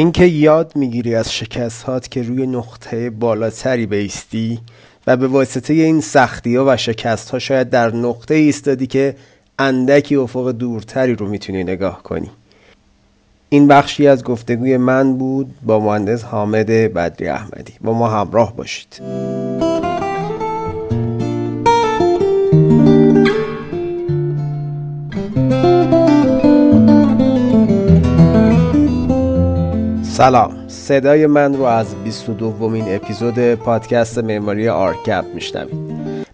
اینکه یاد می‌گیری از شکستهات که روی نقطه بالاتری بیستی و به واسطه این سختی ها و شکست ها شاید در نقطه ایستادی که اندکی افق دورتری رو می‌تونی نگاه کنی. این بخشی از گفتگوی من بود با مهندس حامد بدری احمدی. با ما همراه باشید. سلام. صدای من رو از 22 دومین اپیزود پادکست معماری آرکپ میشنوید.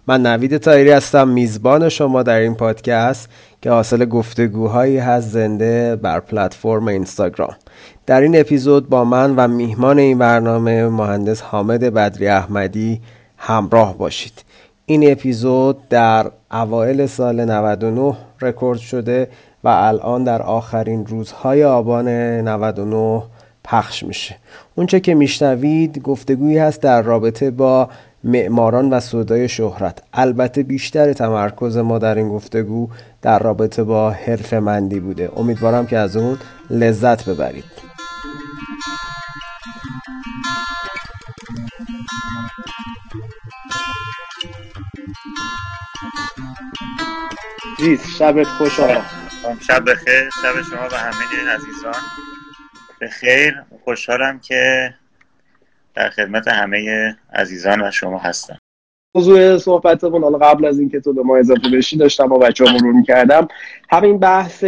من نوید تایری هستم میزبان شما در این پادکست که حاصل گفتگوهایی هست زنده بر پلتفرم اینستاگرام. در این اپیزود با من و میهمان این برنامه مهندس حامد بدری احمدی همراه باشید. این اپیزود در اوایل سال 99 رکورد شده و الان در آخرین روزهای آبان 99 پخش میشه. اونچه که میشنوید گفتگویی هست در رابطه با معماران و سودای شهرت. البته بیشتر تمرکز ما در این گفتگو در رابطه با حرف مندی بوده. امیدوارم که از اون لذت ببرید. زیز شبت خوش آقا شب بخیر. شب شما و همه عزیزان. به خیر خوشحالم که در خدمت همه عزیزان و شما هستم. موضوع صحبتمون حالا قبل از اینکه تو به ما اضافه بشی داشتم با بچه ها مرور می‌کردم همین بحث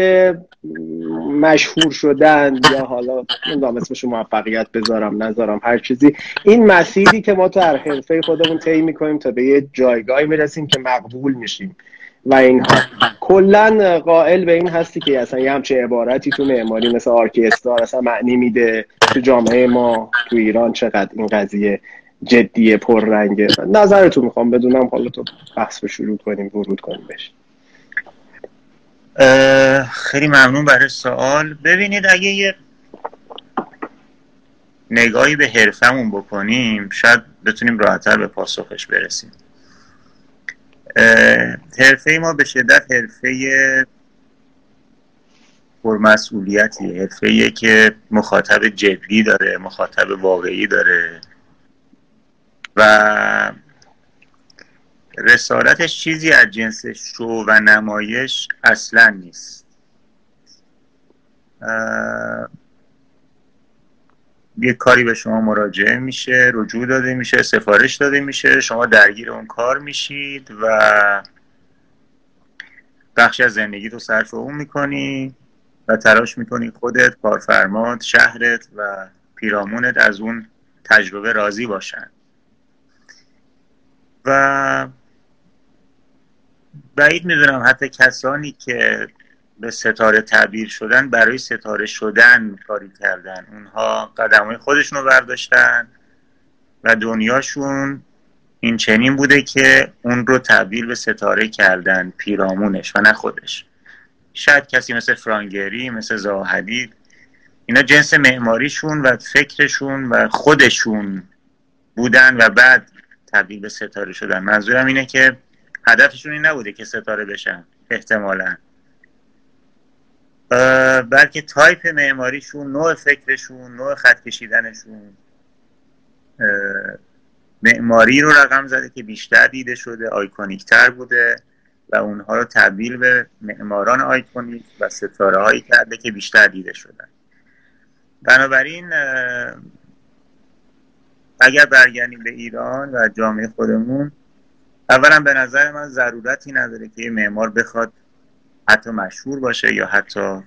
مشهور شدن یا حالا نمی‌دونم اسمش موفقیت بذارم نذارم هر چیزی. این مسیری که ما تو هر حرفه خودمون طی می‌کنیم تا به یه جایگاهی می‌رسیم که مقبول میشیم. و اینها. کلا قائل به این هستی که اصلا یه همچه عبارتی تو معماری مثل آرکستار اصلا معنی میده تو جامعه ما تو ایران چقدر این قضیه جدیه پررنگه. نظرتو می‌خوام بدونم حالا تو بحث رو شروع کنیم ورود کنیم بش خیلی ممنون برای سوال. ببینید اگه یه نگاهی به حرفمون بکنیم شاید بتونیم راحتتر به پاسخش برسیم. حرفه ما به شدت حرفه پرمسئولیتی حرفه که مخاطب جدی داره مخاطب واقعی داره. و رسالتش چیزی از جنس شو و نمایش اصلا نیست. یه کاری به شما مراجعه میشه رجوع داده میشه سفارش داده میشه شما درگیر اون کار میشید و بخشی از زندگی تو صرف اون می‌کنی و تلاش می‌کنی خودت کارفرمات شهرت و پیرامونت از اون تجربه راضی باشن. و بعید می‌دونم حتی کسانی که به ستاره تعبیر شدن برای ستاره شدن کاری کردن. اونها قدم های خودشون رو برداشتن و دنیاشون این چنین بوده که اون رو تبدیل به ستاره کردن پیرامونش و نه خودش. شاید کسی مثل فرانگری مثل زاهدید اینا جنس معماریشون و فکرشون و خودشون بودن و بعد تبدیل به ستاره شدن. منظورم اینه که هدفشون این نبوده که ستاره بشن احتمالا. بلکه تایپ معماریشون نوع فکرشون نوع خط کشیدنشون. معماری رو رقم زده که بیشتر دیده شده آیکونیکتر بوده و اونها رو تبدیل به معماران آیکونیک و ستاره هایی کرده که بیشتر دیده شدن بنابراین اگر برگردیم به ایران و جامعه خودمون اولا به نظر من ضرورتی نداره که یه معمار بخواد حتی مشهور باشه یا حتی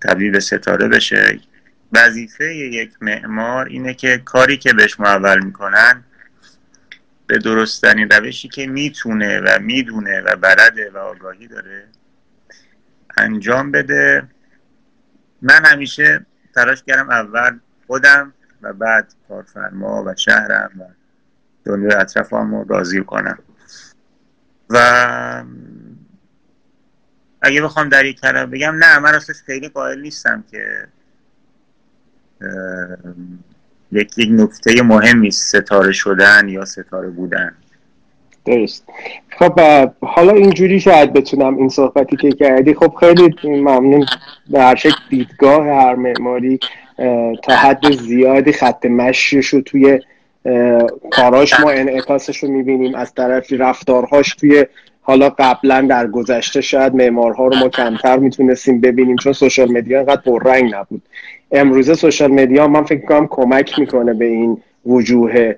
تبدیل به ستاره بشه. وظیفه یک معمار اینه که کاری که بهش معول می‌کنن به درستترین روشی که می‌تونه و می‌دونه و بلده و آگاهی داره انجام بده. من همیشه تلاش کردم اول خودم و بعد کارفرما و شهرم و دنیا اطرافم رو راضی کنم. و اگه بخوام در یک کلمه بگم نه من راستش خیلی قائل نیستم که یک یک نکته مهمی ستاره شدن یا ستاره بودن. درست. خب حالا اینجوری شاید بتونم این صحبتی که کردی. خب خیلی ممنون به هر شکل دیدگاه هر معماری تا حد زیادی خط مشیش رو توی کاراش ما انعکاسش رو می‌بینیم. از طرفی رفتارهاش توی حالا قبلا در گذشته شاید معمارها رو ما کمتر می‌تونستیم ببینیم چون social media انقدر پررنگ نبود. امروزه social media من فکر کنم کمک می‌کنه به این وجوه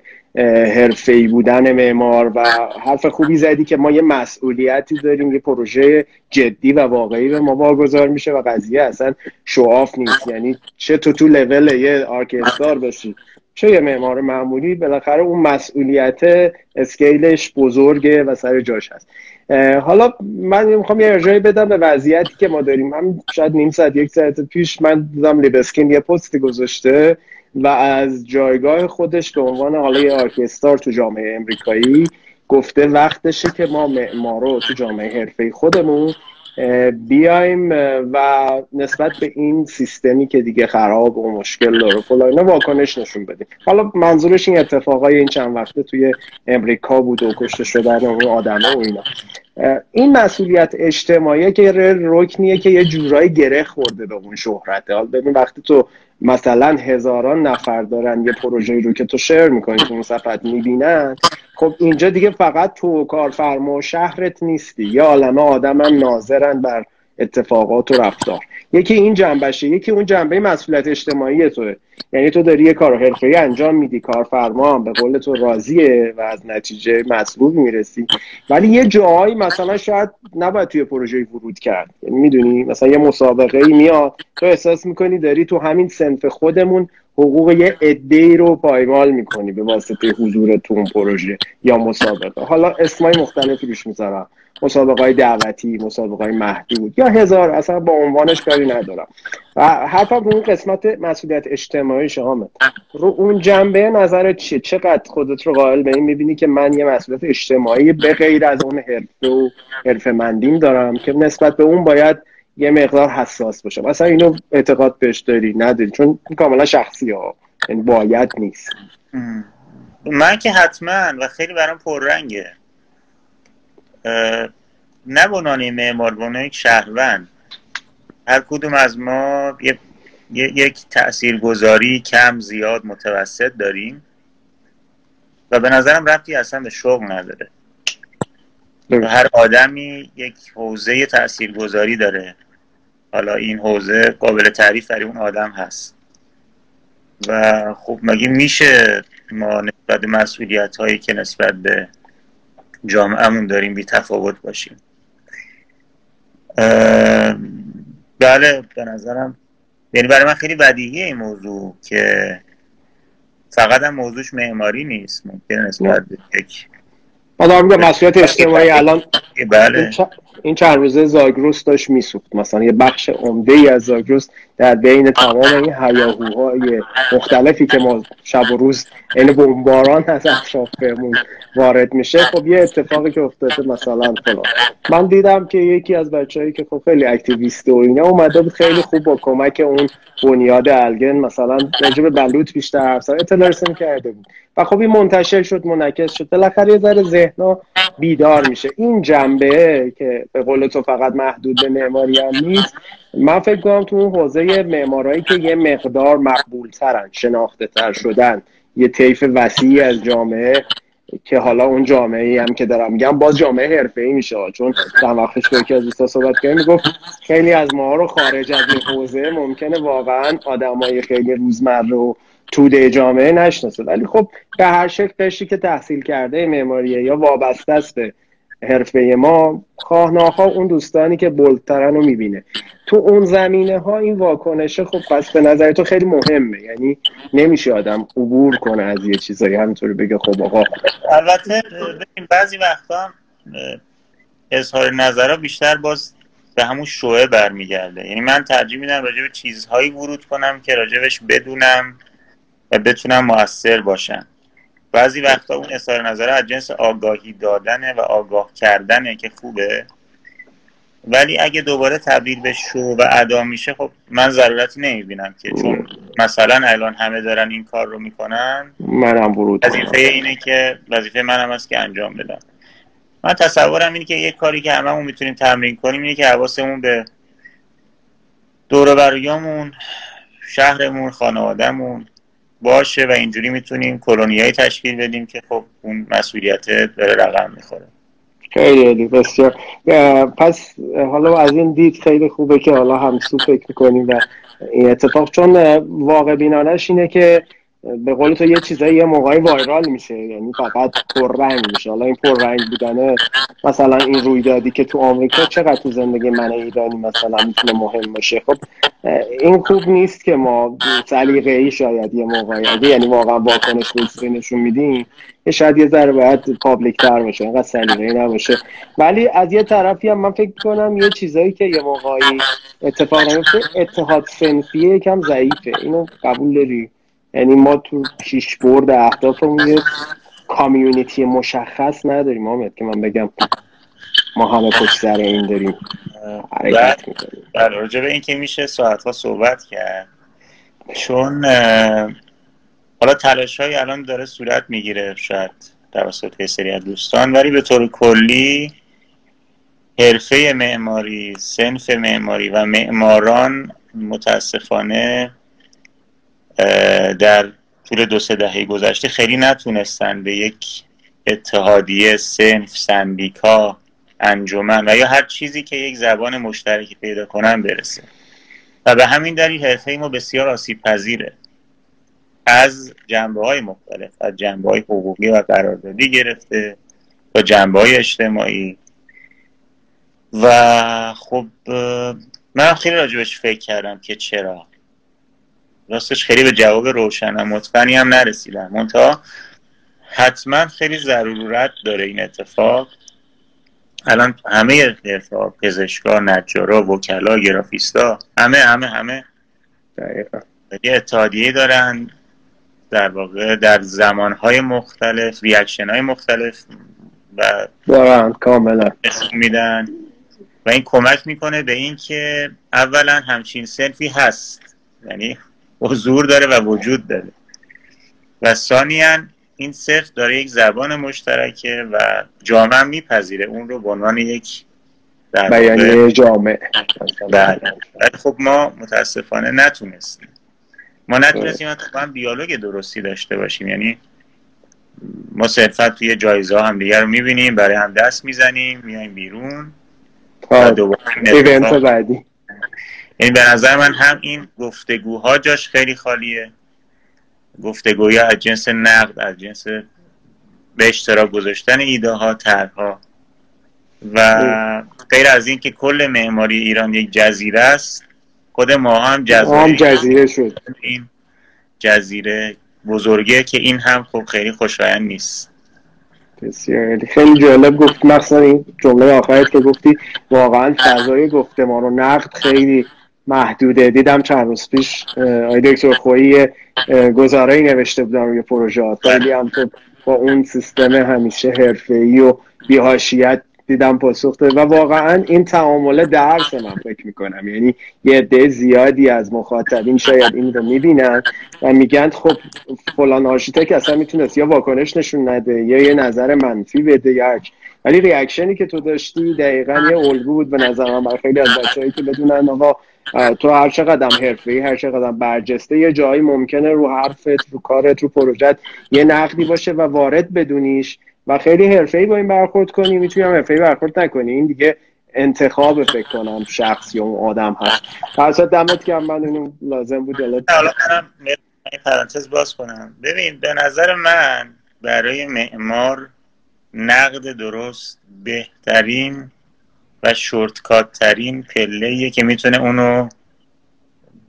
حرفه‌ای بودن معمار و حرف خوبی زدی که ما یه مسئولیتی داریم یه پروژه جدی و واقعی به ما واگذار میشه و قضیه اصلا show off نیست. یعنی چه تو تو لول یه archstar باشی چه یه معمار معمولی بالاخره اون مسئولیت scale ش بزرگه و سر جاش هست. حالا من می‌خوام یه ارجاعی بدم به وضعیتی که ما داریم. هم شاید نیم ساعت یک ساعت پیش من دیدم لیبسکین یه پستی گذاشته و از جایگاه خودش به عنوان حالا یه آرکستار تو جامعه امریکایی گفته وقتشه که ما معمارو تو جامعه حرفه خودمون بیایم و نسبت به این سیستمی که دیگه خراب و مشکل داره فلان واکنش نشون بدیم. حالا منظورش این اتفاقای این چند وقته توی امریکا بود و کشته شدن اون آدمه و اینا. این مسئولیت اجتماعی که رکنیه که یه جورایی گره خورده به اون شهرته. حال ببین وقتی تو مثلا هزاران نفر دارن یه پروژه رو که تو شیر می‌کنی تو اون صفحت می‌بینن خب اینجا دیگه فقط تو کارفرما و شهرت نیستی. یه عالمه آدم هم ناظرن بر اتفاقات و رفتار. یکی این جنبشه یکی اون جنبه مسئولیت اجتماعی توه. یعنی تو داری یه کار حرفه‌ای انجام میدی کارفرما هم به قول تو راضیه و از نتیجه مطلوب می‌رسی. ولی یه جایی مثلا شاید نباید توی پروژه ورود کرد. یعنی می‌دونی؟ مثلا یه مسابقه ای میاد تو احساس می‌کنی داری تو همین سنف خودمون حقوق یه عده رو پایمال می‌کنی به واسطه حضور تو اون پروژه یا مسابقه. حالا اسمای مختلفی روش می‌ذارم. مسابقه های دعوتی مسابقه های محدود یا هزار اصلا با عنوانش کاری ندارم. و حتی اون قسمت مسئولیت اجتماعی شامه رو اون جنبه نظرت چیه؟ چقدر خودت رو قائل به این می‌بینی که من یه مسئولیت اجتماعی به غیر از اون حرفه و حرفه مندیم دارم که نسبت به اون باید یه مقدار حساس باشم. اصلا اینو اعتقاد بهش داری نداری چون کاملا شخصی ها. این یعنی باید نیست. من که حتما و خیلی برام پررنگه. نه بنانه معمار بنانه یک شهروند. هر کدوم از ما یک تاثیرگذاری کم زیاد متوسط داریم. و به نظرم رفتی اصلا به شغل نداره. هر آدمی یک حوزه تاثیرگذاری داره. حالا این حوزه قابل تعریف برای اون آدم هست. و خب مگه میشه ما نسبت به مسئولیت هایی که نسبت به جامعهمون داریم بی تفاوت باشیم؟ بله به نظرم یعنی برای من خیلی بدیهیه این موضوع که فقط هم موضوعش معماری نیست ممکن نسبت به یک حالا مسئولیت اجتماعی الان بله. این چند روزه زاگروس داشت میسوخت. مثلا یه بخش عمده ای از زاگروس در بین تمام این هیاهوهای مختلفی که ما شب و روز این بمباران از اطرافمون وارد میشه خب یه اتفاقی که افتاده مثلا فلان. من دیدم که یکی از بچههایی که خب خیلی اکتیویست و اینا اومده بود خیلی خوب با کمک اون بنیاد الگن مثلا راجب بلوط بیشتر حرف اطلاع کرده بود. و خب این منتشر شد منعکس شد. بالاخره یه ذره ذهنا بیدار میشه. این جنبه که به قول تو فقط محدود به معماری هم نیست من فکر کنم تو اون حوزه معمارایی که یه مقدار مقبول ترن شناخته تر شدن یه طیف وسیعی از جامعه که حالا اون جامعه ای هم که دارم میگم باز جامعه حرفه ای میشه چون چند وقتش که از دوستا صحبت کردیم می‌گفت خیلی از ما رو خارج از این حوزه ممکنه واقعا آدمای خیلی روزمره و توده جامعه نشناسه. ولی خب به هر شکل قشری که تحصیل کرده معماریه یا وابسته است حرفه ما خواه اون دوستانی که بلدترن رو می‌بینه. تو اون زمینه ها این واکنشه خب پس به نظر تو خیلی مهمه. یعنی نمیشه آدم عبور کنه از یه چیزایی. همینطوری بگه خب آقا. البته بعضی وقتا اظهار نظرها بیشتر باز به همون شوه برمیگرده. یعنی من ترجیح میدم راجع به چیزهایی ورود کنم که راجبش بدونم و بتونم موثر باشم. بعضی وقتا اون اظهار نظر از جنس آگاهی دادنه و آگاه کردنه که خوبه. ولی اگه دوباره تبدیل به شو و ادا میشه خب من ضرورتی نمی‌بینم که چون مثلا الان همه دارن این کار رو می‌کنن. منم ورود وظیفه اینه که وظیفه منم هست که انجام بدم. من تصورم اینه که یه کاری که هممون می‌تونیم تمرین کنیم اینه که حواسمون به دور شهرمون خانوادهمون باشه و اینجوری می‌تونیم کلونیایی تشکیل بدیم که خب اون مسئولیت داره رقم می‌خوره. خیلی بسیار. پس حالا از این دید خیلی خوبه که حالا همسو فکر می‌کنیم و این اتفاق چون واقع بینانش اینه که به قول تو یه چیزایی یه موقعی وایرال میشه. یعنی فقط پررنگ میشه. حالا این پررنگ بودنه مثلا این رویدادی که تو آمریکا چقدر تو زندگی من ایرانی مثلا می‌تونه مهم باشه؟ خب این خوب نیست که ما سلیقه ای شاید یه موقعی اگه یعنی واقعا واکنش مثبتی نشون میدیم شاید یه ذره باید پابلیک تر باشه. اینقدر سلیقه ای نباشه. ولی از یه طرفی هم من فکر کنم یه چیزایی که یه موقعی اتفاق نمیفته اتحاد سنفی یکم ضعیفه. اینو قبول داری؟ یعنی ما تو پیش برد اهدافمون یه کامیونیتی مشخص نداریم آمد که من بگم ما همه پشت سر این داریم حرکت بله راجع به این که میشه ساعت ها صحبت کرد چون حالا تلاش های الان داره صورت می‌گیره شاید توسط سری از دوستان ولی به طور کلی حرفه معماری سنف معماری و معماران متاسفانه در طول دو سه دهه گذشته خیلی نتونستن به یک اتحادیه سنف سندیکا انجمن و یا هر چیزی که یک زبان مشترکی پیدا کنن برسه. و به همین دلیل حرفه ما بسیار آسیب پذیره. از جنبه های مختلف از جنبه های حقوقی و قراردادی گرفته و جنبه های اجتماعی. و خب من خیلی راجبش فکر کردم که چرا. راستش خیلی به جواب روشن و مطمئنی هم نرسیدم منتها حتما خیلی ضرورت داره این اتفاق. الان همه اتفاق پزشکا نجارا وکلا گرافیستا همه همه همه یه اتحادیه دارن در واقع در زمانهای مختلف ریاکشن های مختلف و دارن کاملا. میدن. و این کمک می‌کنه به اینکه اولا همچین سنفی هست. یعنی حضور داره و وجود داره. و ثانیا این صرف داره یک زبان مشترکه و جامعه میپذیره. اون رو به عنوان یک بیانیه جامعه بله. خب ما متاسفانه نتونستیم. ما نتونستیم هم دیالوگ درستی داشته باشیم. یعنی ما صرفا توی جایزه هم دیگر رو می‌بینیم برای هم دست می‌زنیم میایم بیرون و دوباره بعدی. این به نظر من هم این گفتگوها جاش خیلی خالیه. گفتگوی از جنس نقد از جنس به اشتراک گذاشتن ایده ها طرحها و غیر از این که کل معماری ایران یک جزیره است خود ما هم جزیره, هم جزیره شد. این جزیره بزرگه که این هم خب خیلی خوشایند نیست. بسیار خیلی جالب گفت مثلا این جمله آخرت که گفتی واقعا فضای گفتمان رو نقد خیلی محدوده. دیدم چند روز پیش آی دکتر خویی گزارایی نوشته بودن روی پروژه خیلی هم تو با اون سیستم همیشه حرفه‌ای و بیهاشیت دیدم پاسخ و واقعا این تعامله درس من فکر می‌کنم. یعنی یه عده زیادی از مخاطبین شاید این رو می‌بینن و میگن خب فلان آرشیتک اصلا می‌تونست یا واکنش نشون نده یا یه نظر منفی بده یک ولی ریاکشنی که تو داشتی دقیقا یه الگو بود به نظر من خیلی از بچه‌هایی که بدونن آقا تو هر چقدر ای هر چقدر برجسته یه جایی ممکنه رو حرفت رو کارت رو پروژت یه نقدی باشه و وارد بدونیش و خیلی ای با این برخورد کنی. می‌تونی هم ای برخورد نکنی. این دیگه انتخاب فکر کنم شخصی اون آدم هست. پس دمت که من لازم بود حالا منم پرانتز باز کنم. ببین به نظر من برای معمار نقد درست بهترین و شورتکات ترین پله که می‌تونه اونو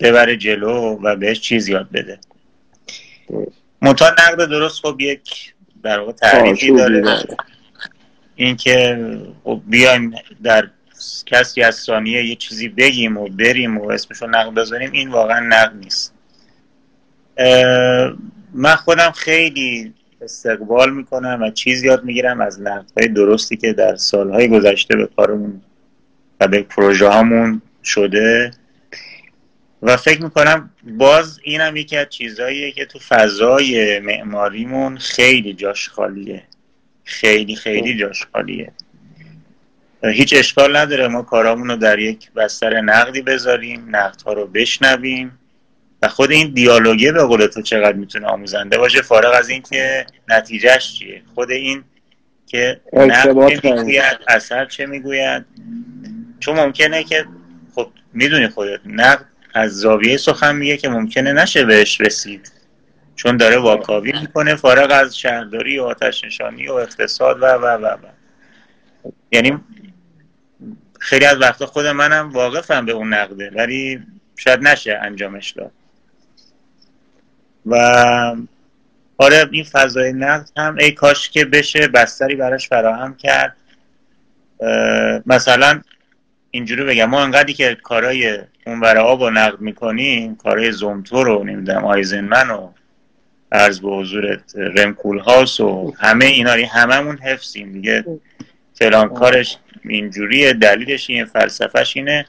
ببره جلو و بهش چیز یاد بده. منتها نقد درست خب یک در واقع تعریفی داره. اینکه خب بیایم در کسی از ثانیه یه چیزی بگیم و بریم و اسمشو نقد بزنیم این واقعا نقد نیست. من خودم خیلی استقبال می‌کنم و چیز یاد می‌گیرم از نقدهای درستی که در سالهای گذشته به کارمون و به پروژه هامون شده. و فکر می‌کنم باز اینم یکی از چیزهاییه که تو فضای معماریمون خیلی جاش خالیه. خیلی خیلی خب. جاش خالیه. هیچ اشکال نداره. ما کارامون رو در یک بستر نقدی بذاریم نقدها رو بشنویم. و خود این دیالوگه به قول تو چقدر می‌تونه آموزنده باشه فارغ از اینکه نتیجهش چیه. خود این که نقد چه می‌گوید اثر چه می‌گوید. چون ممکنه که خب می‌دونی خودت نقد از زاویه سخن میگه که ممکنه نشه بهش رسید. چون داره واکاوی می‌کنه فارغ از شهرداری و آتش نشانی و اقتصاد و و و و. یعنی خیلی از وقتا خود منم واقفم به اون نقده ولی شاید نشه انجامش داد. و آره این فضای نقد هم ای کاش که بشه بستری براش فراهم کرد. مثلا اینجوری بگم. ما انقدری که کارای اون آب رو نقد می‌کنیم کارای زومتو رو نمی‌دونم آیزنمن و عرض به حضورت رمکول هاس و همه اینا هممون حفظیم دیگه. فلان کارش اینجوریه دلیلش این فلسفهش اینه.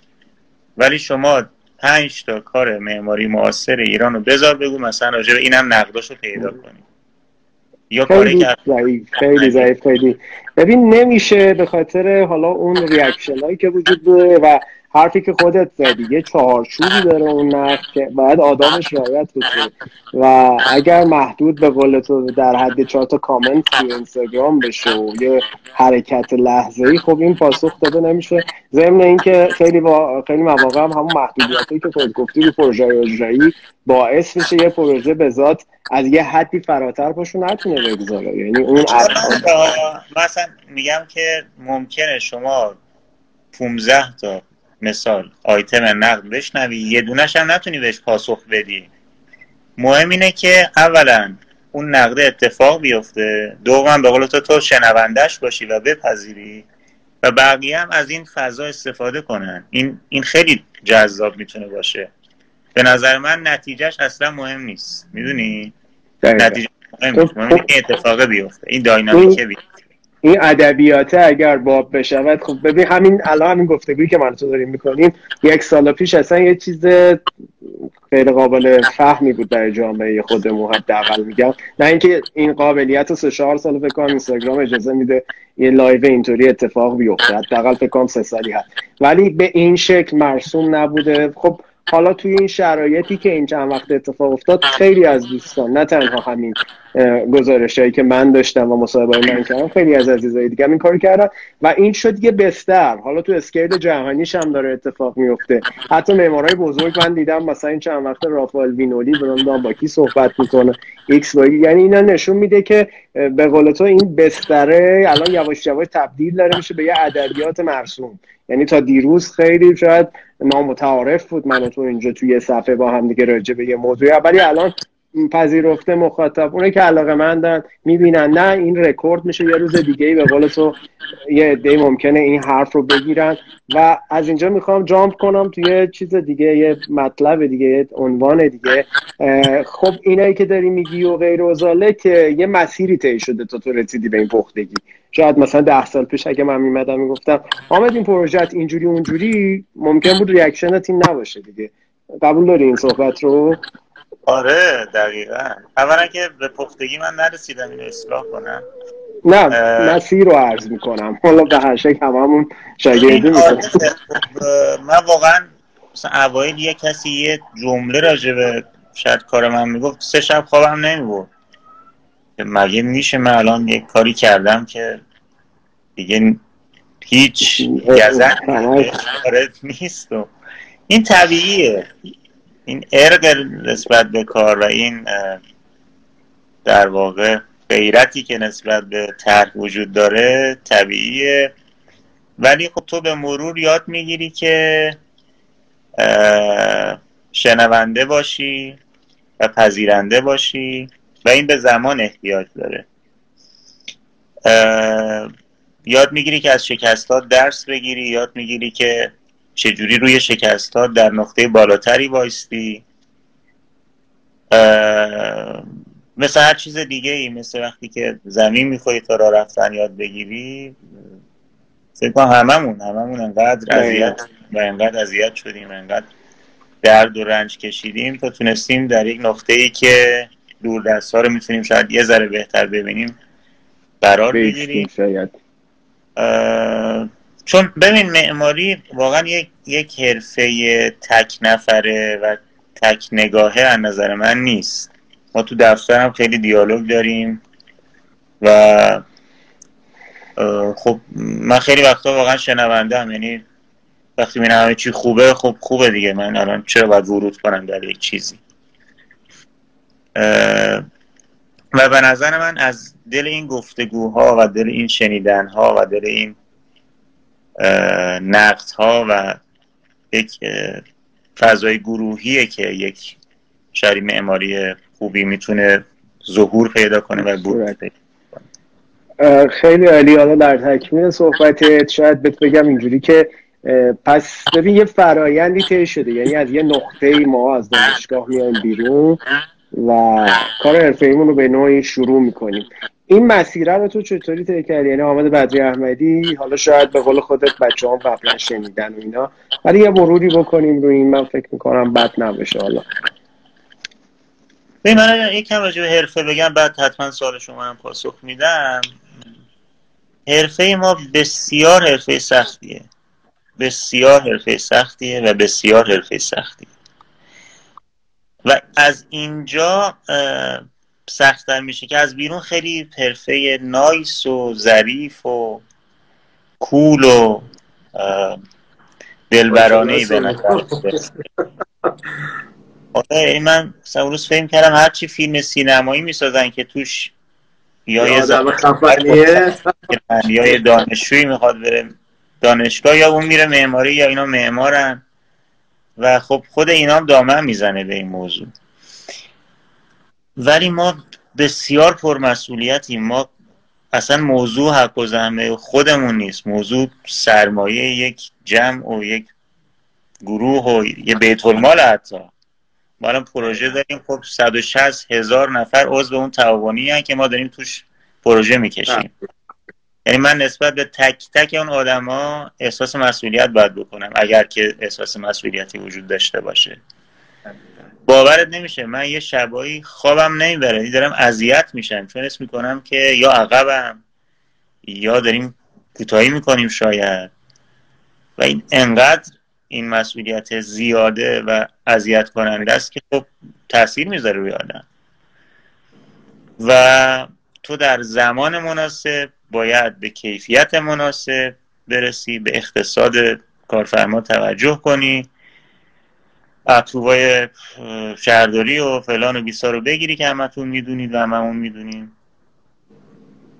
ولی شما پنج تا کار معماری معاصر ایران رو بذار بگو مثلا راجع به اینم نقداشو پیدا کنی یا خیلی ضعیف خیلی ضعیف خیلی. ببین نمیشه به خاطر حالا اون reaction هایی که وجود داره و حرفی که خودت زدی. یه چهارچوبی داره اون نقد که باید آدابش رعایت بشه. و اگر محدود به قول تو در حد چهار تا کامنت توی اینستاگرام بشه و یه حرکت لحظه ای خب این پاسخ داده نمیشه. ضمن اینکه خیلی با... خیلی مواقع هم همون محدودیتی که خود گفتی رو پروژه اجرایی باعث میشه یه پروژه به ذات از یه حدی فراتر پاشو نتونه بگذاره. یعنی اون مثلا میگم که ممکنه شما 15 تا مثال آیتم نقد بشنوی یه دونش هم نتونی بهش پاسخ بدی. مهم اینه که اولا اون نقده اتفاق بیفته دوم به قول تو تو شنوندش باشی و بپذیری و بقیه هم از این فضا استفاده کنن. این این خیلی جذاب می‌تونه باشه. به نظر من نتیجهش اصلا مهم نیست. می‌دونی؟ نتیجه مهم نیست. مهم این اتفاق بیفته. این داینامیکه بیفته. این ادبیات اگر باب بشود خب ببین همین الان همین گفتگویی که من تو داریم می‌کنیم یک سال پیش اصلا یه چیز غیر قابل فهمی بود در جامعه خودمون حداقل میگم. نه اینکه این قابلیت رو سه چهار سال فکر کنم اینستاگرام اجازه میده یه live اینطوری اتفاق بیفته حداقل فکر کنم سه سالی هست. ولی به این شکل مرسوم نبوده. خب حالا توی این شرایطی که این چند وقت اتفاق افتاد خیلی از دوستان نه تنها همین گزارش هایی که من داشتم و مصاحبه من کردم خیلی از عزیزای دیگه این کار کردن. و این شد یه بستر حالا تو scale جهانیش هم داره اتفاق میفته. حتی معمارای بزرگ من دیدم مثلا این چند وقت رافائل وینولی برام با کی صحبت می‌کنه. XY یعنی اینا نشون میده که به قول تو این بستره الان یواش یواش تبدیل داره میشه به یه ادبیات مرسوم. یعنی تا دیروز خیلی شاید نامتعارف بود. من تو اینجا توی صفحه با هم دیگه راجع به یه موضوع ولی الان پذیرفته مخاطب. اونه که علاقه مندن می‌بینن. نه این رکورد میشه یه روز دیگه ای به قول تو یه عده ممکنه این حرف رو بگیرن. و از اینجا می‌خوام jump کنم توی چیز دیگه یه مطلب دیگه یه عنوان دیگه. خب اینایی که داری میگی و غیر وزاله که یه مسیری طی شده تا تو رسیدی به این پختگی. شاید مثلا ده سال پیش اگه من میمدم می‌گفتم آمد این پروژه اینجوری اونجوری. ممکن بود ریاکشنت این نباشه دیگه. قبول داری این صحبت رو؟ آره دقیقا. اولا که به پختگی من نرسیدم اینو اصلاح کنم. نه مسیر رو عرض می‌کنم. حالا به هر شکل هممون شاگردی می‌کنم من واقعا مثلا اوایل یه کسی یه جمله راجع به شاید کار من می‌گفت سه شب خوابم نمی‌برد. مگه میشه من الان یه کاری کردم که دیگه هیچ گزن نیست و این طبیعیه. این ارق نسبت به کار و این در واقع غیرتی که نسبت به طرح وجود داره طبیعیه. ولی خب تو به مرور یاد می‌گیری که شنونده باشی و پذیرنده باشی و این به زمان احتیاج داره. یاد می‌گیری که از شکستات درس بگیری یاد می‌گیری که چجوری روی شکست ها در نقطه بالاتری وایستی؟ مثل هر چیز دیگه ای مثل وقتی که زمین می‌خوری تا راه رفتن یاد بگیری فکر کنم هممون هممون انقدر اذیت و انقدر اذیت شدیم انقدر درد و رنج کشیدیم تا تونستیم در یک نقطه ای که دور دست ها رو می‌تونیم شاید یه ذره بهتر ببینیم قرار بگیریم چون ببین معماری واقعا یک یک حرفه تک نفره و تک نگاهه از نظر من نیست. ما تو دفترم خیلی دیالوگ داریم و خب من خیلی وقتا واقعا شنونده هم یعنی وقتی می‌بینم همه چی خوبه خب خوبه دیگه. من الان چرا باید ورود کنم در یک چیزی؟ و به نظر من از دل این گفتگوها و دل این شنیدنها و دل این نقدها و یک فضای گروهیه که یک شهری معماری خوبی می‌تونه ظهور پیدا کنه و بود. خیلی عالی. حالا در تکمیل صحبتت شاید بهت بگم اینجوری که پس ببین یه فرایندی طی شده. یعنی از یه نقطه ما از دانشگاه میایم بیرون و کار حرفه رو به نوعی شروع می‌کنیم. این مسیره رو تو چطوری طی کردی؟ یعنی حامد بدری احمدی حالا شاید به قول خودت بچه هم قبلا شنیدن و اینا. ولی یه مروری بکنیم روی این من فکر می‌کنم بد نباشه حالا. به من یکم راجع به حرفه بگم بعد حتما سوال شما هم پاسخ میدم. حرفه ما بسیار حرفه سختیه. بسیار حرفه سختیه و بسیار حرفه سختیه. و از اینجا سختتر میشه که از بیرون خیلی حرفه نایس و ظریف و کول و دلبرانه ای به نظر آره من روز فهم کردم هرچی فیلم سینمایی می‌سازن که توش یا یه یا یه دانشجویی می‌خواد بره دانشگاه یا اون میره معماری یا اینا معمارن. و خب خود اینا هم دامن می‌زنه به این موضوع. ولی ما بسیار پرمسئولیتیم. ما اصلا موضوع حق و زحمه خودمون نیست. موضوع سرمایه یک جمع و یک گروه و یه بیت المال حتی. ما الان پروژه داریم. خب 160 هزار نفر عضو اون تعاونی که ما داریم توش پروژه می‌کشیم. یعنی من نسبت به تک تک اون آدما احساس مسئولیت باید بکنم اگر که احساس مسئولیتی وجود داشته باشه. باورت نمیشه. من یه شبایی خوابم نمی‌بره. دارم اذیت میشم. چون اسم می‌کنم که یا عقبم یا داریم کوتاهی می‌کنیم شاید. و این انقدر این مسئولیت زیاده و اذیت کننده است که خب تاثیر می‌ذاره روی آدم. و تو در زمان مناسب باید به کیفیت مناسب برسی به اقتصاد کارفرما توجه کنی. اپروبای شهرداری و فلان و بیسا رو بگیری که همتون می‌دونید و هممون می‌دونیم.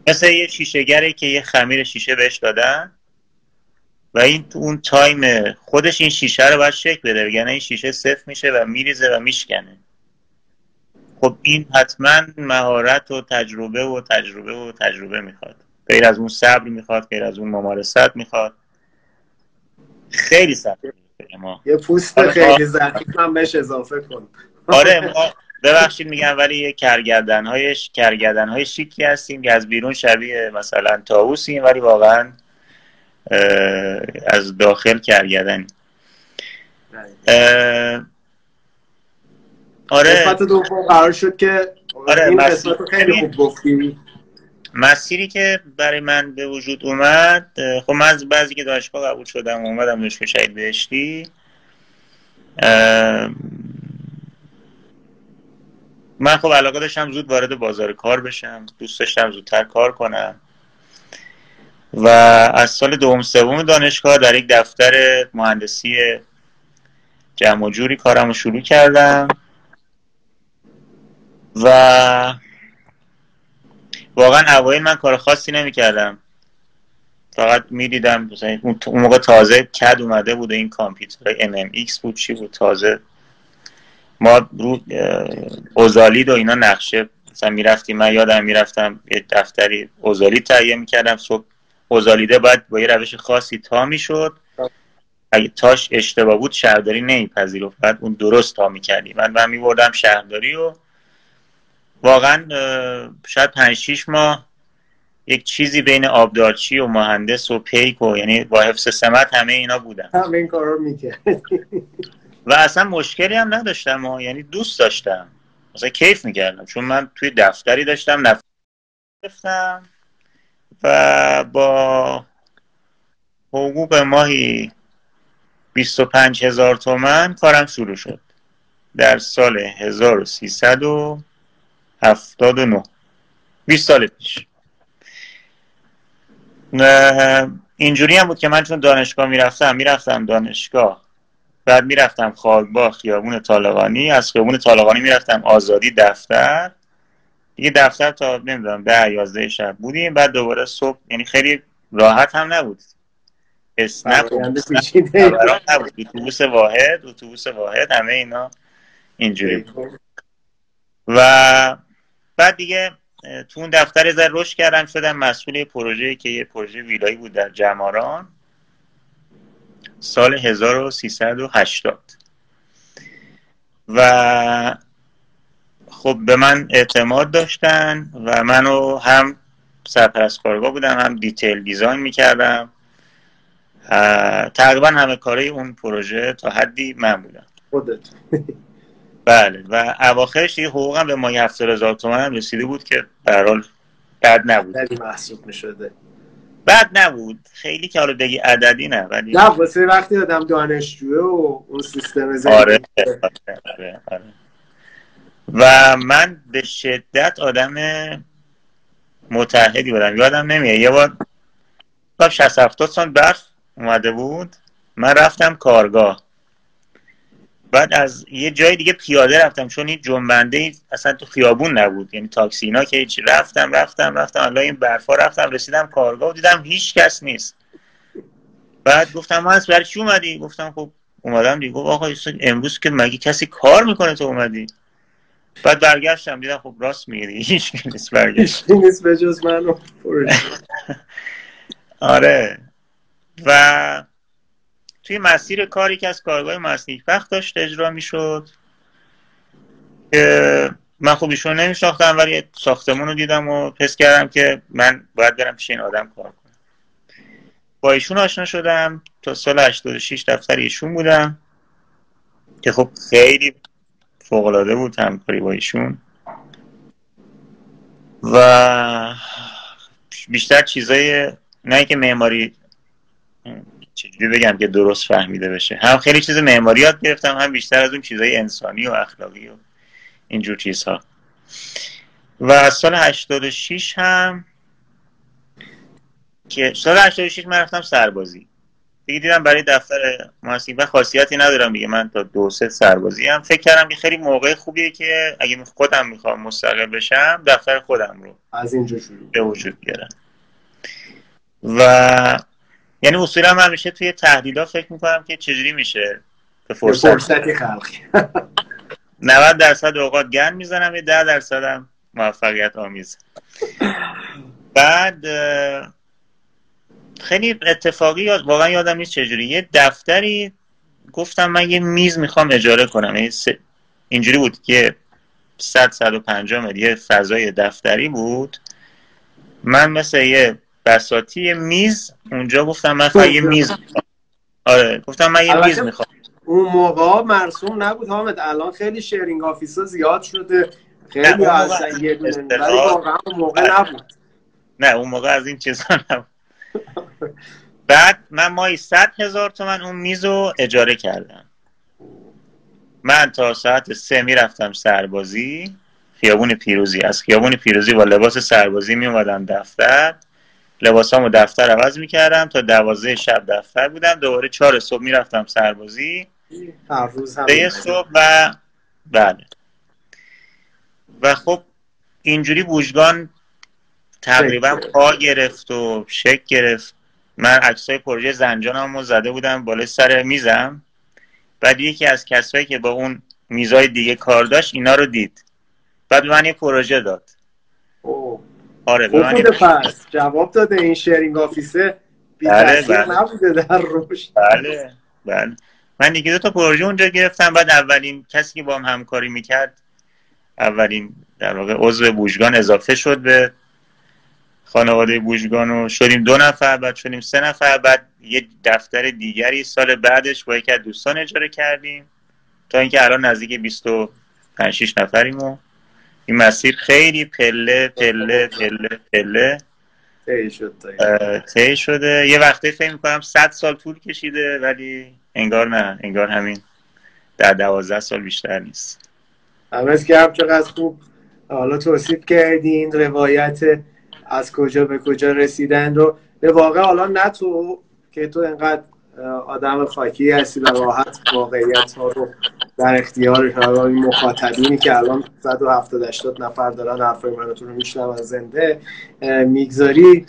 مثل یه شیشهگره که یه خمیر شیشه بهش دادن و این تو اون تایم خودش این شیشه رو باید شکل بده بگن این شیشه صفر میشه و میریزه و میشکنه. خب این حتما مهارت و تجربه و تجربه و تجربه می‌خواد. غیر از اون صبر می‌خواد غیر از اون ممارست می‌خواد. خیلی سخته ما. یه پوست خیلی زخیم هم بهش اضافه کن. آره ما ببخشید میگم ولی یه کرگردن های کرگردن های شیکی هستیم که از بیرون شبیه مثلا تاوسیم ولی واقعا از داخل کرگردن آره. قسمت دوم قرار شد که آره این قسمت خیلی خوب گفتی مسیری که برای من به وجود اومد خب من از بعضی که دانشگاه قبول شدم اومدم دانشگاه شهید بهشتی من خب علاقه داشتم زود وارد بازار کار بشم دوست داشتم زودتر کار کنم. و از سال دوم سوم دانشگاه در یک دفتر مهندسی جمع و جوری کارم رو شروع کردم. و واقعا اوایل من کار خاصی نمی‌کردم. فقط می‌دیدم اون موقع تازه کد اومده بود این کامپیوتر MMX بود چی بود تازه. ما رو اوزالید و اینا نقشه مثلا می‌رفتیم من یادم می‌رفتم یه دفتری اوزالید تهیه می‌کردم صبح اوزالیده باید با یه روش خاصی تا می‌شد. اگه تاش اشتباه بود شهرداری نمیپذیرفت. بعد اون درست تا می‌کردی. من من میبردم شهرداری و واقعا شاید پنج شیش ماه یک چیزی بین آبدارچی و مهندس و پیک و یعنی با حفظ سمت همه اینا بودم همه این کار رو و اصلا مشکلی هم نداشتم و یعنی دوست داشتم. مثلا کیف می‌کردم. چون من توی دفتری داشتم نفتم و با حقوق ماهی 25 هزار تومن کارم شروع شد. در سال 1379 20 سال پیش. اینجوری هم بود که من چون دانشگاه می‌رفتم می‌رفتم دانشگاه. بعد می‌رفتم خاکبا خیابون طالقانی. از خیابون طالقانی می‌رفتم آزادی دفتر. دیگه دفتر تا نمی‌دونم ده یازده شب بودیم. بعد دوباره صبح یعنی خیلی راحت هم نبود. اسنپ نبود. اتوبوس واحد اتوبوس واحد همه اینا اینجوری و بعد دیگه تو اون دفتر زر رشد کردم شدم مسئول پروژه که یه پروژه ویلایی بود در جماران. سال 1380 و خب به من اعتماد داشتن و منو هم سرپرست کارگاه بودم هم دیتیل دیزاین می‌کردم. تقریبا همه کاره اون پروژه تا حدی من بودم. خودت. بله. و اواخرش دیگه حقوقم به مایه هفتاد هزار تومن هم رسیده بود که برحال بد نبود. محسوب می‌شده. بد نبود. خیلی که حالا بگی عددی نه ولی نه واسه وقتی آدم دانشجوه و اون سیستم زندگی آره،, آره, آره, آره. و من به شدت آدم متحدی بودم. یادم نمیاد. یه بار 60 70 سال برف اومده بود من رفتم کارگاه. بعد از یه جای دیگه پیاده رفتم چون این جنبنده اصلا تو خیابون نبود. یعنی تاکسی اینا که هیچ رفتم رفتم رفتم. الله این برفا رفتم رسیدم کارگاه و دیدم هیچ کس نیست. بعد گفتم من برای چی اومدی؟ گفتم خب اومدم دیگه. گفت آقا امروز که مگه کسی کار می‌کنه تو اومدی؟ بعد برگشتم دیدم خب راست میگی. هیچ نیست برگشت. نیست به جز من آره. و توی مسیر کاری که از کارگاه مسیح وقت داشت اجرا می‌شد. که من خوب ایشون نمیشناختم ولی ساختمون رو دیدم و پس کردم که من باید برم پیش این آدم کار کنم. با ایشون آشنا شدم. تا سال 86 دفتر ایشون بودم. که خب خیلی فوقلاده بود همکاری با ایشون. و بیشتر چیزای نه که معماری چجوری بگم که درست فهمیده بشه. هم خیلی چیز معماری یاد گرفتم هم بیشتر از اون چیزای انسانی و اخلاقی و اینجور چیزها. و از سال 86 هم که سال 86 من رفتم سربازی. دیگه دیدم برای دفتر محاسبه خاصیتی ندارم دیگه من تا دو سه سربازی هم فکر کردم که خیلی موقع خوبیه که اگه خودم می‌خوام مستقل بشم دفتر خودم رو از اینجا شروع. به وجود بیارم. و یعنی اصولا من همیشه توی تحلیل فکر می‌کنم که چجوری میشه به فرصت فرصتی خلقی. 90 درصد اوقات گن می‌زنم یه 10 درصد هم موفقیت آمیز. بعد خیلی اتفاقی واقعا یادم نیست چجوری. یه دفتری گفتم من یه میز می‌خوام اجاره کنم. یعنی اینجوری بود که 100 150 متر یه فضای دفتری بود. من مثل یه بساطی یه میز اونجا گفتم من فقط یه میز می‌خوام. آره گفتم من یه میز می‌خوام. اون موقع مرسوم نبود حامد. الان خیلی sharing office زیاد شده. خیلی از یه دونه ولی واقعا اون موقع نبود. نه اون موقع از این چیزا نبود. بعد من ماهی صد هزار تومن اون میز رو اجاره کردم. من تا ساعت سه می‌رفتم سربازی. خیابون پیروزی. از خیابون پیروزی با لباس سربازی می اومدم دفتر. لباسامو دفتر عوض می‌کردم. تا دوازده شب دفتر بودم. دوباره چهار صبح می‌رفتم سربازی. هر روز صبح و بله. و خب اینجوری بوجگان تقریبا پا گرفت و شک گرفت. من عکسای پروژه زنجانم رو زده بودم بالای سر میزم. بعد یکی از کسایی که با اون میزای دیگه کار داشت اینا رو دید. بعد من یه پروژه داد. آره به پس جواب داده این شیرینگ آفیسه بله بله. نبوده در روش. بله بله. من دیگه دو تا پروژه اونجا گرفتم بعد اولین کسی که با هم همکاری می‌کرد اولین در واقع عضو بوجگان اضافه شد به خانواده بوجگان و شدیم دو نفر بعد شدیم سه نفر بعد یه دفتر دیگری سال بعدش با یکی از دوستان اجاره کردیم. تا اینکه الان نزدیک 25 6 نفریم و این مسیر خیلی پله پله پله پله. طی شده. یه وقتی فکر می‌کنم 100 سال طول کشیده ولی انگار نه. انگار همین در دوازده سال بیشتر نیست. همز گرم چقدر خوب. حالا توصیف کردین روایت از کجا به کجا رسیدن رو. به واقع حالا نه تو که تو انقدر آدم خاکی هستی و راحت واقعیت ها رو در اختیار این مخاطبینی که الان 170 80 نفر دارن حرفای منو رو میشنون زنده می‌گذاری.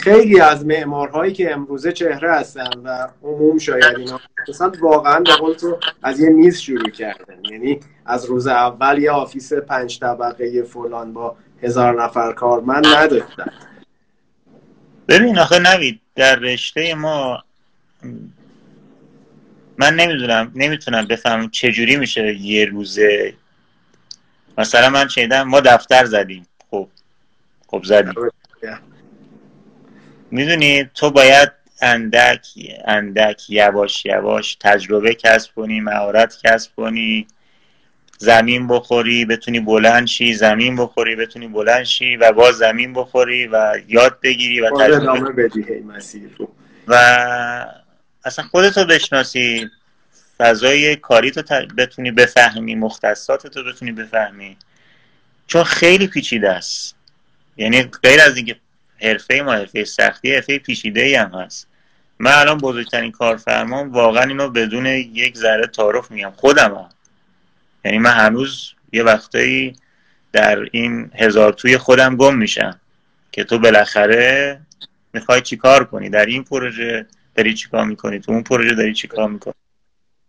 خیلی از معمارهایی که امروزه چهره هستن و عموم شاید اینا مثلا واقعا به قول تو از یه میز شروع کردن. یعنی از روز اول یه آفیس پنج طبقه فلان با هزار نفر کارمند نداشتن. ببین آخه نوید در رشته ما من نمی‌دونم نمی‌تونم بفهمم چجوری میشه یه روزه. مثلا من شنیدم ما دفتر زدیم. خب خب زدیم. می‌دونی تو باید اندک اندک یواش یواش تجربه کسب کنی مهارت کسب کنی. زمین بخوری بتونی بلند شی زمین بخوری بتونی بلند شی و باز زمین بخوری و یاد بگیری و تجربه بدی مسیر. و اصلا خودتو بشناسی فضای کاری تو بتونی بفهمی مختصات تو بتونی بفهمی. چون خیلی پیچیده است. یعنی غیر از اینکه حرفه ما حرفه سختی حرفه پیچیده ای هم هست. من الان بزرگترین کارفرمام واقعا اینو بدون یک ذره تعارف میگم. خودم هم. یعنی من هنوز یه وقتایی در این هزار توی خودم گم میشم که تو بالاخره می‌خوای چیکار کنی؟ در این پروژه داری چیکار می‌کنی؟ تو اون پروژه داری چیکار می‌کنی؟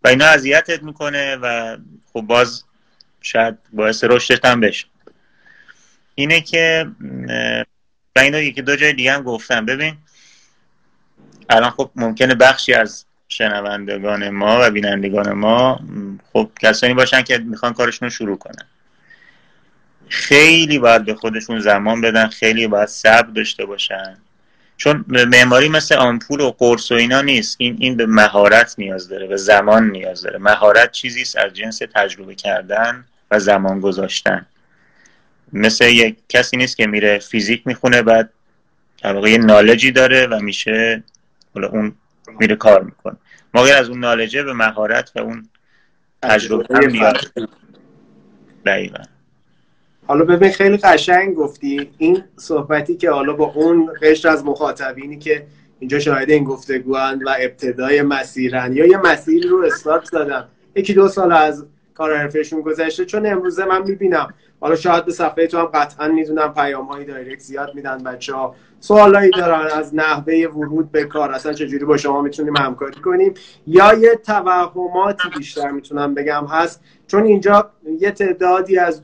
و اینا اذیتت می‌کنه و خب باز شاید باعث رشدت هم بشه. اینه که و اینا یکی دو جای دیگه هم گفتم. ببین الان خب ممکنه بخشی از شنوندگان ما و بینندگان ما خب کسانی باشن که می‌خوان کارشون رو شروع کنن. خیلی باید به خودشون زمان بدن خیلی باید صبر داشته باشن. چون معماری مثل آمپول و قرص و اینا نیست. این این به مهارت نیاز داره به زمان نیاز داره. مهارت چیزی است از جنس تجربه کردن و زمان گذاشتن. مثل یک کسی نیست که میره فیزیک می‌خونه بعد در واقع یه نالجی داره و میشه حالا اون میره کار می‌کنه. ما غیر از اون نالجه به مهارت و اون تجربه هم نیاز دقیقا. حالا ببین خیلی قشنگ گفتی. این صحبتی که حالا با اون قشر از مخاطبینی که اینجا شاهد این گفتگوان و ابتدای مسیرن. یا یه مسیری رو استارت زدن یکی دو سال از کار حرفشون گذشته. چون امروزه من می‌بینم. حالا شاید به صفحه تو هم قطعا می‌دونم پیام های دایرکت زیاد میدن بچه ها سوالایی دارن از نحوه ورود به کار. اصلا چجوری با شما می‌تونیم همکاری کنیم؟ یا یه توهماتی بیشتر می‌تونم بگم هست. چون اینجا یه تعدادی از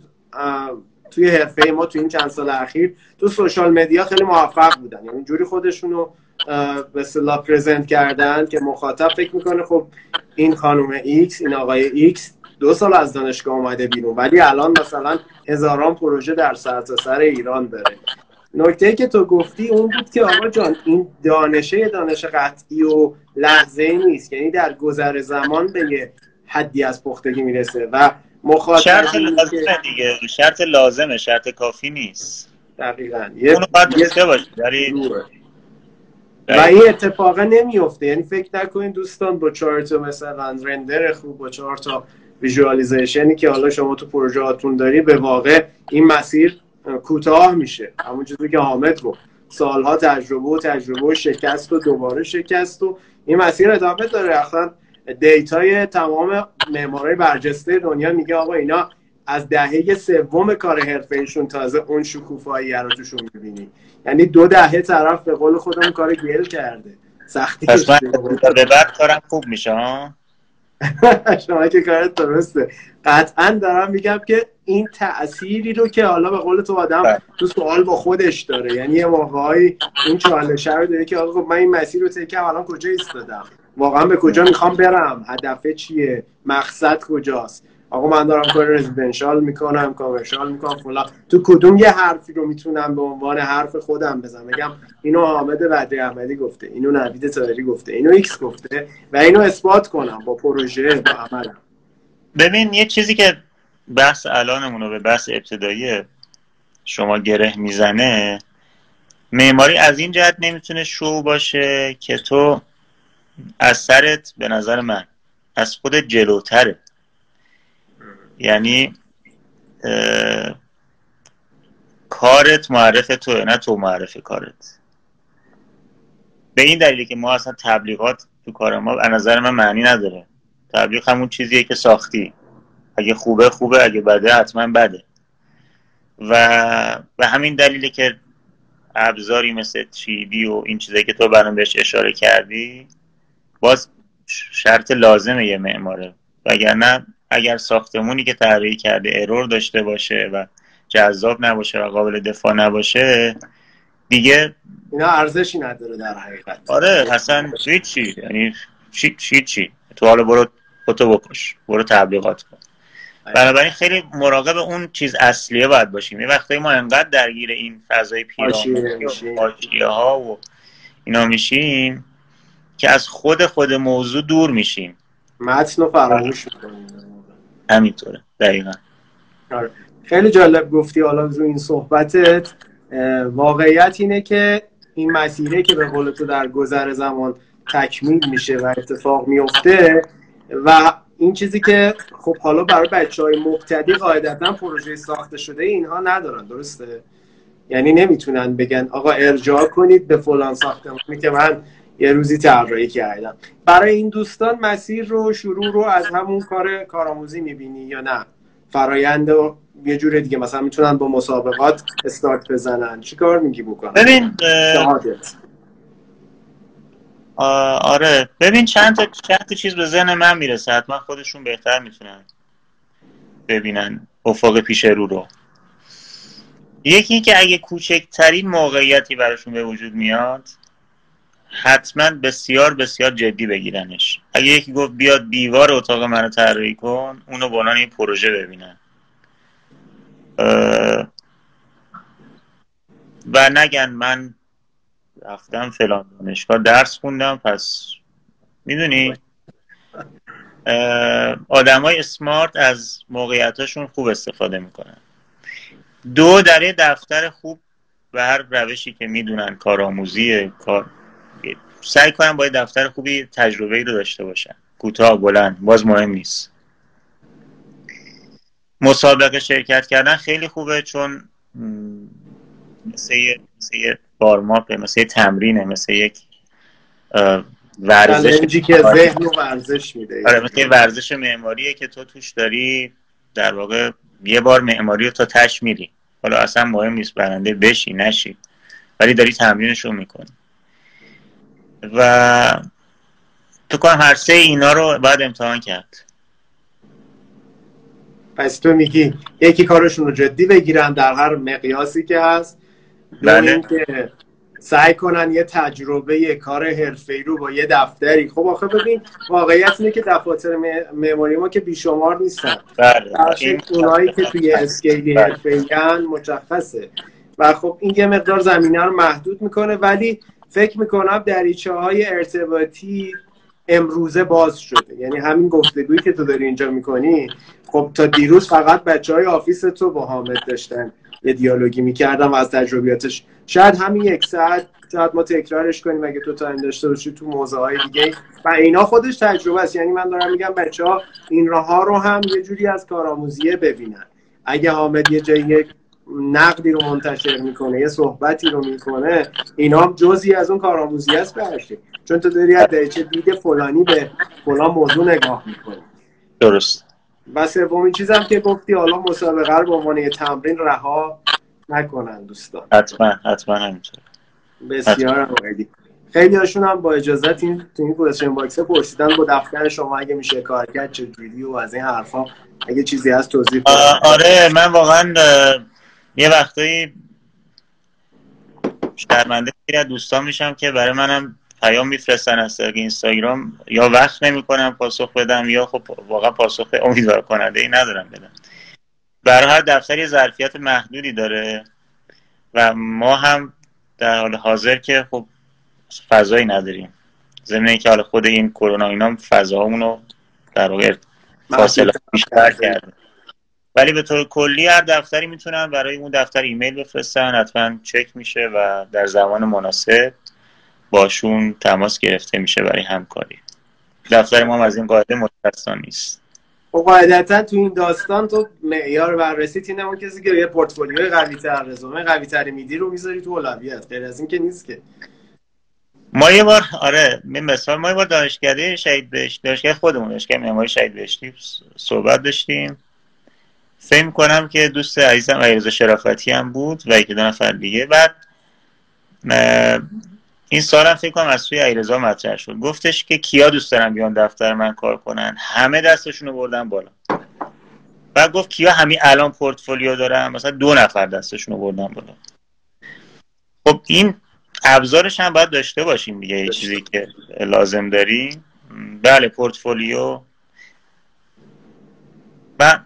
توی حرفه ما توی این چند سال اخیر تو social media خیلی موفق بودن. یعنی جوری خودشون رو به اصطلاح present کردن که مخاطب فکر می‌کنه خب این خانم ایکس این آقای ایکس دو سال از دانشگاه اومده بیرون ولی الان مثلا هزاران پروژه در سرتاسر ایران داره. نکته که تو گفتی اون بود که آقا جان این دانشه دانش قطعی و لحظه نیست. یعنی در گذر زمان به یه حدی از پختگی می‌رسه و مخاطب شرط لازمه دیگه. شرط لازمه. شرط کافی نیست. دقیقا. اونو باید داشته باشی. و این اتفاقا نمیفته. یعنی فکر نکنین دوستان با چهار تا مثلا رندر خوب با چهار تا ویژوالیزیشنی که حالا شما تو پروژه هاتون داری به واقع این مسیر کوتاه میشه. همون چیزی که حامد گفت. سالها تجربه و تجربه و شکست و دوباره شکست و این مسیر ادامه داره. اصلا دیتای تمام معمارای برجسته دنیا میگه آقا اینا از دهه سوم کار حرفهشون تازه اون شکوفایی رو توشون می‌بینی. یعنی دو دهه طرف به قول خودم کار گل کرده. سختی پس من به بعد کارم خوب میشه شما که کارت درسته. قطعا دارم میگم که این تأثیری رو که حالا به قول تو آدم بله. تو سوال با خودش داره. یعنی یه موقعی این چالشه رو داره که آقا من این مسیر رو اومدم الان کجا ایستادم؟ واقعا به کجا می‌خوام برم؟ هدفه چیه؟ مقصد کجاست؟ آقا من دارم کار residential می‌کنم commercial می‌کنم فلان. تو کدوم یه حرفی رو می‌تونم به عنوان حرف خودم بزنم؟ بگم اینو حامد بدری احمدی گفته اینو نوید تایری گفته اینو ایکس گفته و اینو اثبات کنم با پروژه با عملم. ببین یه چیزی که بحث الانمون رو به بحث ابتدایی شما گره می‌زنه معماری از این جهت نمی‌تونه شو باشه که تو از سرت به نظر من. از خود جلوتره. یعنی کارت معرف تو نه تو معرف کارت. به این دلیلی که ما اصلا تبلیغات تو کار ما به نظر من معنی نداره. تبلیغ همون چیزیه که ساختی. اگه خوبه خوبه اگه بده حتما بده. و به همین دلیلی که ابزاری مثل تریدی و این چیزایی که تو برام بهش اشاره کردی باز شرط لازمه یه معماره. وگرنه اگر ساختمونی که طراحی کرده ارور داشته باشه و جذاب نباشه و قابل دفاع نباشه دیگه اینا ارزشی نداره در حقیقت. آره اصلا چی. یعنی چی چی. تو حالا برو خودتو بکش. برو تبلیغات کن. بنابراین خیلی مراقب اون چیز اصلیه باید باشیم. یه وقتی ما انقدر درگیر این فضای پیرامون ها و اینا میشیم که از خود خود موضوع دور میشیم. متن رو فراموش می‌کنیم. همینطوره دقیقا. آره. خیلی جالب گفتی حالا رو این صحبتت. واقعیت اینه که این مسیره که به قول تو در گذر زمان تکمیل میشه و اتفاق میفته و این چیزی که خب حالا برای بچه های مبتدی قاعدتا پروژه ساخته شده اینها ندارن درسته؟ یعنی نمی‌تونن بگن آقا ارجاع کنید به فلان ساختمانی که من یه روزی طراحی کردم. برای این دوستان مسیر رو شروع رو از همون کار کارآموزی می‌بینی یا نه؟ فرایند یه جور دیگه مثلا می‌تونن با مسابقات استارت بزنن. چی کار میگی بکنن؟ ببین آره. ببین چند تا چند تا چیز به ذهن من می‌رسه. حتما خودشون بهتر می‌تونن ببینن افق پیش رو رو. یکی که اگه کوچکترین موقعیتی براشون به وجود میاد حتما بسیار بسیار جدی بگیرنش. اگه یکی گفت بیاد دیوار اتاق منو طراحی کن اونو به این پروژه ببینن و نگن من رفتم فلان دانشگاه درس خوندم پس می‌دونی؟ آدمای اسمارت از موقعیتاشون خوب استفاده می‌کنن. دو در یه دفتر خوب به هر روشی که می‌دونن کارآموزی کار سعی کنن با دفتر خوبی تجربه ای رو داشته باشن کوتاه بلند باز مهم نیست. مسابقه شرکت کردن خیلی خوبه چون مثل یه, مثل یه بارماپه مثل یه تمرینه مثل یک ورزش که ذهن ورزش میده. آره مثل ورزش معماریه که تو توش داری در واقع یه بار معماری رو تا تش میری. حالا اصلا مهم نیست برنده بشی نشی ولی داری تمرینش رو می‌کنی. و تو کنم هر سه اینا رو باید امتحان کرد. پس تو میگی یکی کارشون رو جدی بگیرن در هر مقیاسی که هست. بله. که سعی کنن یه تجربه یه کار حرفه‌ای رو با یه دفتری. خب آخه ببین واقعیت اینه که دفاتر معماری ما که بیشمار نیستن. بله. اونایی که توی اسکیلی بله. حرفه‌ای مشخصه. و خب این یه مقدار زمینه رو محدود می‌کنه ولی فکر می‌کنم دریچه های ارتباطی امروزه باز شده. یعنی همین گفتگویی که تو داری اینجا می‌کنی خب تا دیروز فقط بچه های office تو با حامد داشتن یه دیالوگی می‌کردن و از تجربیاتش. شاید همین یک ساعت شاید ما تکرارش کنیم اگه تو time داشته باشی تو موضوع های دیگه و اینا خودش تجربه است. یعنی من دارم میگم بچه ها این راه ها رو هم یه جوری از کارآموزیه ببینن. اگه حامد یه جایی نقدی رو منتشر می‌کنه یه صحبتی رو می‌کنه اینا هم جزئی از اون کارآموزیه است برشه چون تو داری از دریچه دید فلانی به فلان موضوع نگاه می‌کنی. درست. و سومین چیزم که گفتی حالا مسابقه رو به عنوان تمرین رها نکنن دوستان. حتما حتما همینطور. بسیار عالی. خیلی هاشون هم با اجازت این تو این question box پرسیدن با دفتر شما اگه میشه کار کرد چجوری و از این حرفا اگه چیزی هست توضیح آره من واقعا یه وقتایی شرمنده خیلی دوستان میشم که برای منم پیام میفرستن از طریق اینستاگرام. یا وقت نمی‌کنم پاسخ بدم یا خب واقعا پاسخ امیدوار کننده ای ندارم بدم. برای هر دفتری ظرفیت محدودی داره و ما هم در حال حاضر که خب فضایی نداریم. ضمن که حالا خود این کرونا اینا فضاهامون رو در واقع فاصله بیشتر کرده ولی به طور کلی هر دفتری می‌تونن برای اون دفتر ایمیل بفرستن حتما چک میشه و در زمان مناسب باشون تماس گرفته میشه برای همکاری. دفتر ما از این قاعده مستثنا نیست. خب قاعدتا تو این داستان تو معیار بررسی اینه اون کسی که یه پورتفولیو قوی تر رزومه قوی تر میدی رو می‌ذاری تو اولویت. غیر از این که نیست که. ما یه بار آره مثال ما یه بار دانشکده شهید بهشت دانشگاه خودمون دانشگاه معماری شهید بهشتی صحبت داشتیم. فکر کنم که دوست عزیزم علیرضا شرافتی هم بود و یکی دو نفر دیگه. بعد این سال هم فکر کنم از سوی علیرضا مطرح شد. گفتش که کیا دوست دارن بیان دفتر من کار کنن. همه دستشون رو بردن بالا. بعد گفت کیا همین الان پورتفولیو دارن؟ مثلا دو نفر دستشون رو بردن بالا. خب این ابزارش هم باید داشته باشیم دیگه. یه چیزی که لازم داریم. بله پورتفولیو.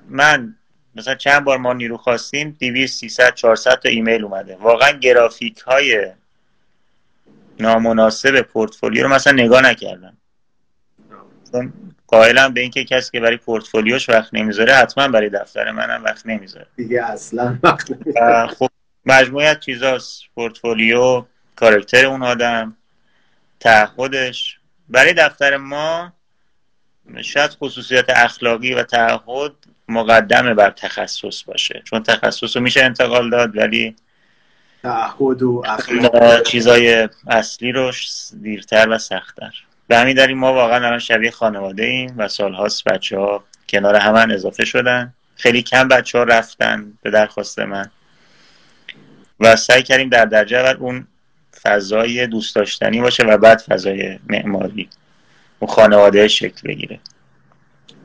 من مثلا چند بار ما نیرو خواستیم 200 300 400 تا ایمیل اومده. واقعا گرافیک های نامناسب پورتفولیو رو مثلا نگاه نکردم. چون قائلم به اینکه کسی که برای پورتفولیوش وقت نمی‌ذاره حتما برای دفتر منم وقت نمی‌ذاره. دیگه اصلا وقت خب مجموعیت چیزاست. پورتفولیو کارکتر اون آدم تعهدش. برای دفتر ما شاید خصوصیت اخلاقی و تعهد مقدمه بر تخصص باشه. چون تخصص رو میشه انتقال داد ولی تعهد و چیزای اصلی رو دیرتر و سختتر. به همین دلیل ما واقعا الان شبیه خانواده ایم و سالهاست بچه ها کنار همن اضافه شدن. خیلی کم بچه ها رفتن به درخواست من. و سعی کردیم در درجه اول اون فضای دوست داشتنی باشه و بعد فضای معماری. و خانواده شکل بگیره.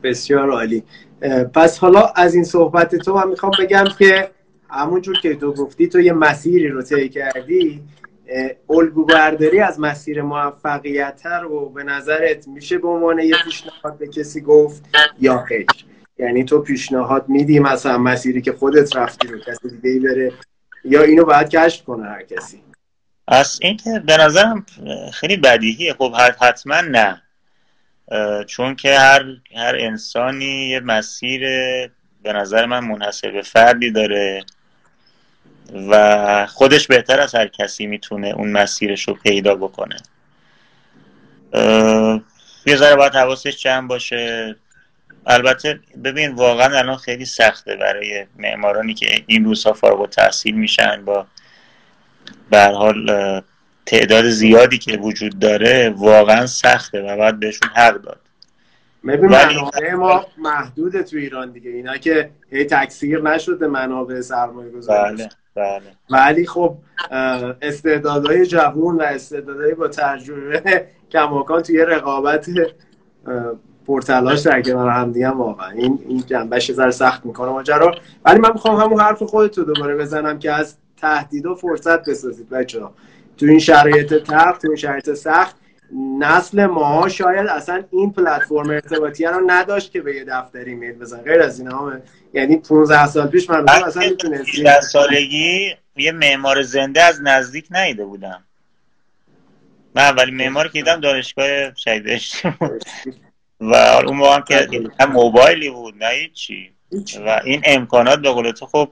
بسیار عالی. پس حالا از این صحبت تو هم می‌خوام بگم که همونجور که تو گفتی تو یه مسیری رو طی کردی الگو برداری از مسیر موفقیت رو به نظرت میشه به عنوان یه پیشنهاد به کسی گفت یا خیر یعنی تو پیشنهاد میدی مثلا مسیری که خودت رفتی رو کسی دیگه بره یا اینو باید کشف کنه هر کسی؟ از اینکه به نظرم خیلی بدیهیه. خب حتما نه. چون که هر هر انسانی یه مسیر به نظر من منحصر به فردی داره و خودش بهتر از هر کسی می‌تونه اون مسیرش رو پیدا بکنه. یه ذره باید حواسش جمع باشه. البته ببین واقعا الان خیلی سخته برای معمارانی که این روزها فارغ و تحصیل میشن با به حال تعداد زیادی که وجود داره واقعا سخته و باید بهشون حق داد. ببین منابع ما محدوده تو ایران دیگه. اینا که هی تکثیر نشده منابع سرمایه گذاری بله بله. ولی خب استعدادهای جوون و استعدادهای با تجربه کماکان توی رقابت پرتلاش در کنار هم دیگه واقعا. این این جنبش ذره سخت می‌کنه ماجرا. ولی من می‌خوام همون حرف خودت رو دوباره بزنم که از تهدید و فرصت بسازید بچه ها تو این شرایط تخت تو این شرایط سخت نسل ما شاید اصلا این پلتفرم ارتباطی رو نداشت که به یه دفتری میل بزن غیر از این همه. یعنی 15 سال پیش من اصلا می‌تونستی سالگی یه معمار زنده از نزدیک نیده بودم. من اولی معمار که دیدم دانشگاه شهیدش و اون موقع هم که هم موبایلی بود نه هیچی. و این امکانات به قول تو خب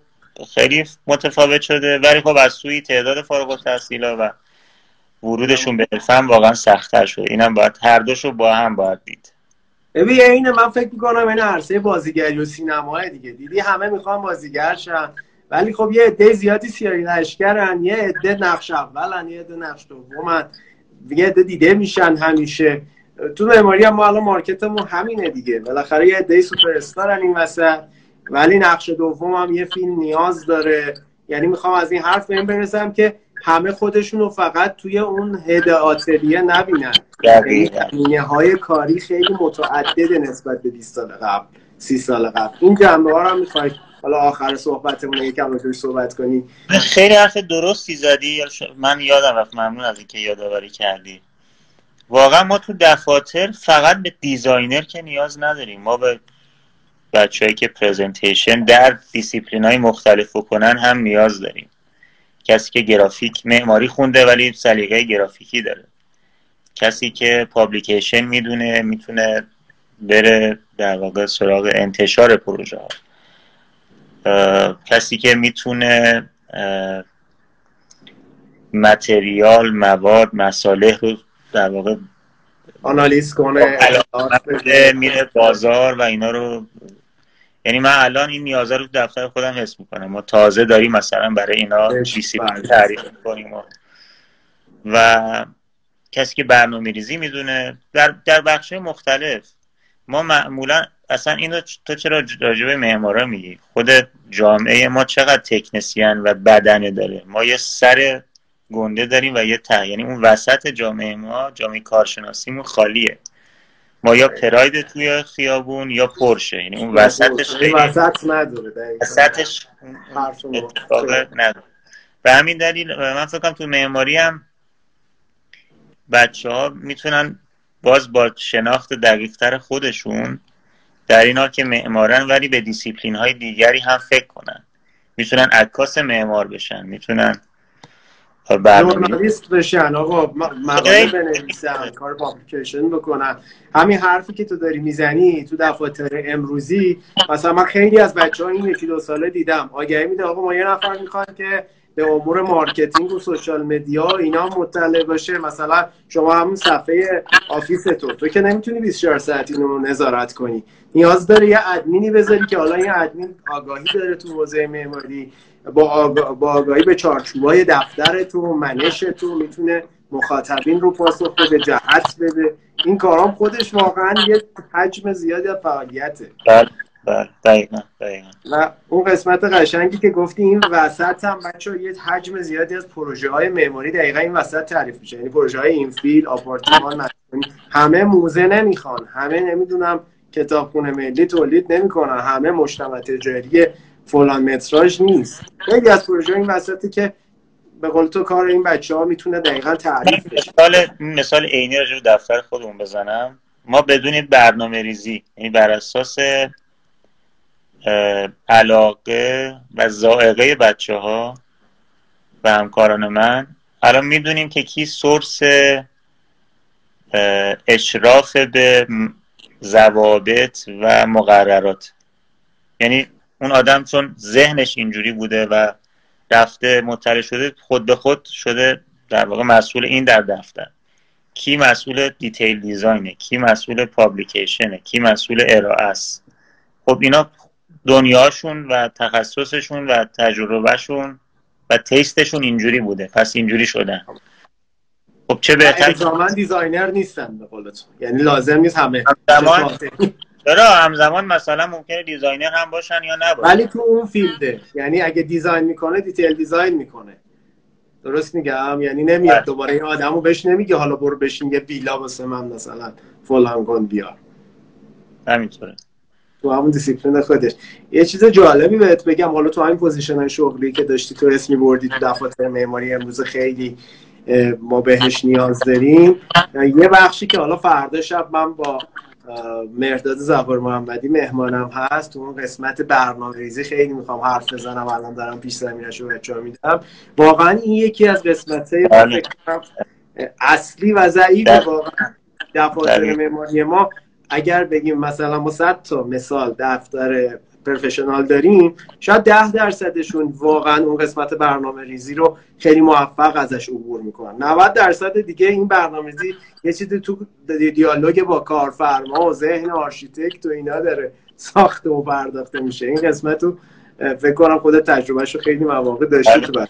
خیلی متفاوت شده. ولی خب از سوی تعداد فارغ التحصیلا و ورودشون به حرفه واقعا سختتر شده اینم باید هر دوشو با هم باید دید. ببین اینه من فکر می‌کنم این عرصه بازیگری و سینمای دیگه. دیدی همه می‌خوان بازیگر شن. ولی خب یه عده زیادی سیاری لشکرن یه عده نقش اولن یه عده نقش دومن. یه عده دیده میشن همیشه. تو معماری هم ما الان مارکتمون همینه دیگه. بالاخره یه عده سوپر استارن این وسط. ولی نقش دوم هم یه فیلم نیاز داره. یعنی می‌خوام از این حرف این برسم که همه خودشون رو فقط توی اون هد آتلیه نبینن. یعنی های کاری خیلی متعدد نسبت به 20 سال قبل 30 سال قبل. این جنبه ها رو هم می‌خوای حالا آخر صحبتمون یکم روش صحبت کنی؟ خیلی حرف درستی زدی. من یادم رفت ممنون از اینکه یادآوری کردی. واقعا ما تو دفاتر فقط به designer که نیاز نداریم. ما به بچههایی که presentation در دیسیپلین های مختلف بکنن هم نیاز داریم. کسی که گرافیک معماری خونده ولی سلیقه گرافیکی داره. کسی که publication می‌دونه می‌تونه بره در واقع سراغ انتشار پروژه ها. کسی که می‌تونه material مواد مصالح رو در واقع آنالیز کنه میره بازار و اینا رو یعنی من الان این نیازه رو دفتر خودم حس می‌کنم. ما تازه داریم مثلا برای اینا دیسیپلین بله. تعریف می‌کنیم و, و کسی که برنامه ریزی می‌دونه. در, در بخش مختلف. ما معمولا اصلا اینو تو چرا راجب معمارا میگی؟ خود جامعه ما چقدر تکنسیان و بدنه داره؟ ما یه سر گنده داریم و یه ته یعنی اون وسط جامعه ما جامعه کارشناسیمون خالیه. ما یا پراید توی خیابون یا پرشه یعنی اون وسطش خیلی وسط نداره وسطش نداره. به همین دلیل من فکر کنم تو معماری هم بچه ها می‌تونن باز با شناخت دقیقتر خودشون در این حال که معمارن ولی به دیسیپلین های دیگری هم فکر کنن. می‌تونن عکاس معمار بشن. می‌تونن ژورنالیست بشن آقا مقاله بنویسن کار publication بکنن همین حرفی که تو داری می‌زنی تو دفاتر امروزی مثلا من خیلی از بچه ها این یکی دو ساله دیدم. آگهی میده آقا ما یه نفر می‌خوایم که به امور marketing و social media اینا مطلع باشه. مثلا شما همون صفحه office تو. تو که نمی‌تونی 24 ساعت اینو رو نظارت کنی. نیاز داره یه ادمینی بذاری که حالا این ادمین آگاهی داره تو حوزه معماری. با, آگاهی به چارچوبای دفترتون منشتون می‌تونه مخاطبین رو پاسخ بده جهت بده. این کارام خودش واقعا یه حجم زیادی از فعالیته. بله بله دقیقا دقیقا. و اون قسمت قشنگی که گفتی این وسط هم بچه یه حجم زیادی از پروژه های معماری دقیقا این وسط تعریف میشه. یعنی پروژه های اینفیل آپارتمان همه موزه نمی‌خوان. همه نمی‌دونم کتابخونه ملی تولید نمی‌کنن. همه مجتمع تجاری فلان متراژ نیست. خیلی از پروژه این وسطی که به قول تو کار این بچه ها می‌تونه دقیقا تعریف بشه. مثال مثال عینی راجع دفتر خودمون بزنم. ما بدون برنامه ریزی یعنی بر اساس علاقه و زائقه بچه ها و همکاران من الان می‌دونیم که کی سورس اشراف به ضوابط و مقررات. یعنی اون آدم چون ذهنش اینجوری بوده و رفته مطلع شده خود به خود شده در واقع مسئول این در دفتر. کی مسئول detail design ه؟ کی مسئول publication ه؟ کی مسئول ارائه است؟ خب اینا دنیاشون و تخصصشون و تجربهشون و taste شون اینجوری بوده. پس اینجوری شدن. خب چه بهتر؟ designer نیستن به قولتون. یعنی لازم نیست همه چرا همزمان مثلا ممکنه designer هم باشن یا نباشن؟ ولی تو اون field ه. یعنی اگه design می‌کنه detail design می‌کنه. درست میگم؟ یعنی نمیاد بله. دوباره این آدمو بهش نمیگه حالا برو بشین یه ویلا واسه من مثلا فلان کن بیار. همینطوره. تو همون دیسیپلین خودش. یه چیز جالبی بهت بگم حالا تو همین position شغلی که داشتی تو اسمی بردی تو دفاتر معماری امروز خیلی ما بهش نیاز داریم. یه بخشی که حالا فردا شب من با مرداد ظفرمحمدی مهمانم هست تو اون قسمت برنامه ریزی خیلی می‌خوام حرف بزنم. الان دارم پیش زمینش رو بچه میدم. واقعا این یکی از قسمت بله. اصلی و ضعیف واقعا دفاتر بله. معماری ما. اگر بگیم مثلا ما صد تا مثال دفتر professional داریم شاید ده درصدشون واقعا اون قسمت برنامه ریزی رو خیلی موفق ازش عبور می‌کنن. 90 درصد دیگه این برنامه ریزی یه چیزی تو دیالوگ با کارفرما و ذهن architect و اینا داره ساخته و پرداخته میشه. این قسمت رو فکر کنم خود تجربهش رو خیلی مواقع داشته تو بله،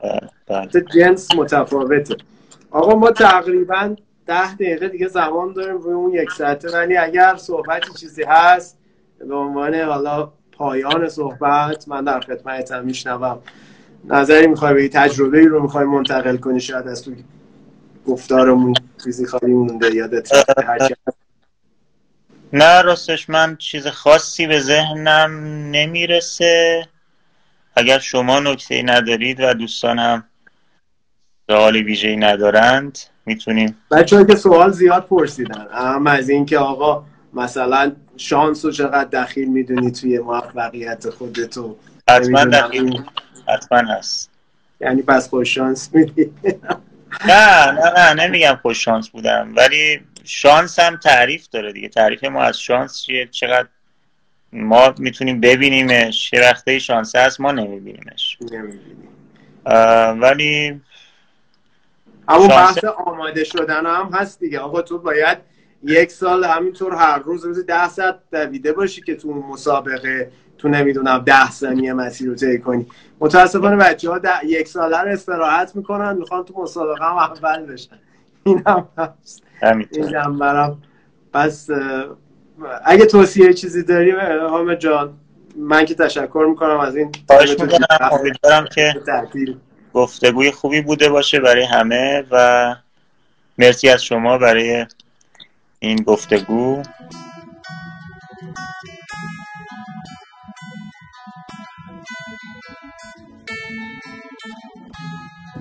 بله، بله. جنس متفاوته. آقا ما تقریبا ده دقیقه دیگه زمان داریم روی اون یک ساعته ولی اگر صحبتی چیزی هست به عنوان حالا پایان صحبت من در خدمتم میشنوم. نظری می‌خوای به تجربه ای رو می‌خوای منتقل کنی؟ شاید از تو گفتارمون چیزی خالی مونده یادت نه راستش من چیز خاصی به ذهنم نمی‌رسه. اگر شما نکته ندارید و دوستان هم سوال ویژه‌ای ندارند می‌تونیم بچه که سوال زیاد پرسیدن اما از اینکه آقا مثلا شانس رو چقدر دخیل می‌دونی توی موفقیت خودتو حتما دخیل حتما هست. یعنی پس خوش شانس میدی نه نه نه نمیگم خوش شانس بودم ولی شانس هم تعریف داره دیگه. تعریف ما از شانس چیه؟ چقدر ما می‌تونیم ببینیمش؟ یه وقته شانس هست ما نمیبینیمش. ولی اما بحث آماده شدن هم هست دیگه. آقا تو باید یک سال همینطور هر روز روز ده ساعت دویده باشی که تو مسابقه تو نمی‌دونم ده ثانیه مسیر رو طی کنی. متاسفانه بچه ها یک ساله رو استراحت می‌کنن می‌خوان تو مسابقه هم اول بشن. این هم هست این هم برم پس اگه توصیه چیزی داری حامد جان من که تشکر می‌کنم از این امیدوارم که گفتگوی خوبی بوده باشه برای همه و مرسی از شما برای این گفتگو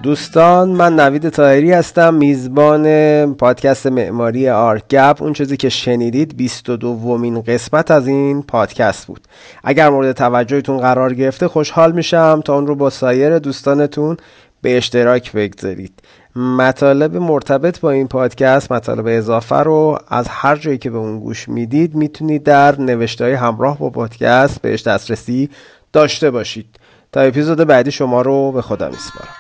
دوستان من نوید تاهری هستم میزبان پادکست معماری آرگپ. اون چیزی که شنیدید 22 دومین قسمت از این پادکست بود. اگر مورد توجهتون قرار گرفته خوشحال میشم. تا اون رو با سایر دوستانتون به اشتراک بگذارید. مطالب مرتبط با این پادکست مطالب اضافه رو از هر جایی که به اون گوش می‌دید می‌تونید در نوشته همراه با پادکست بهش دسترسی داشته باشید. تا اپیزود بعدی شما رو به خدا میسپارم.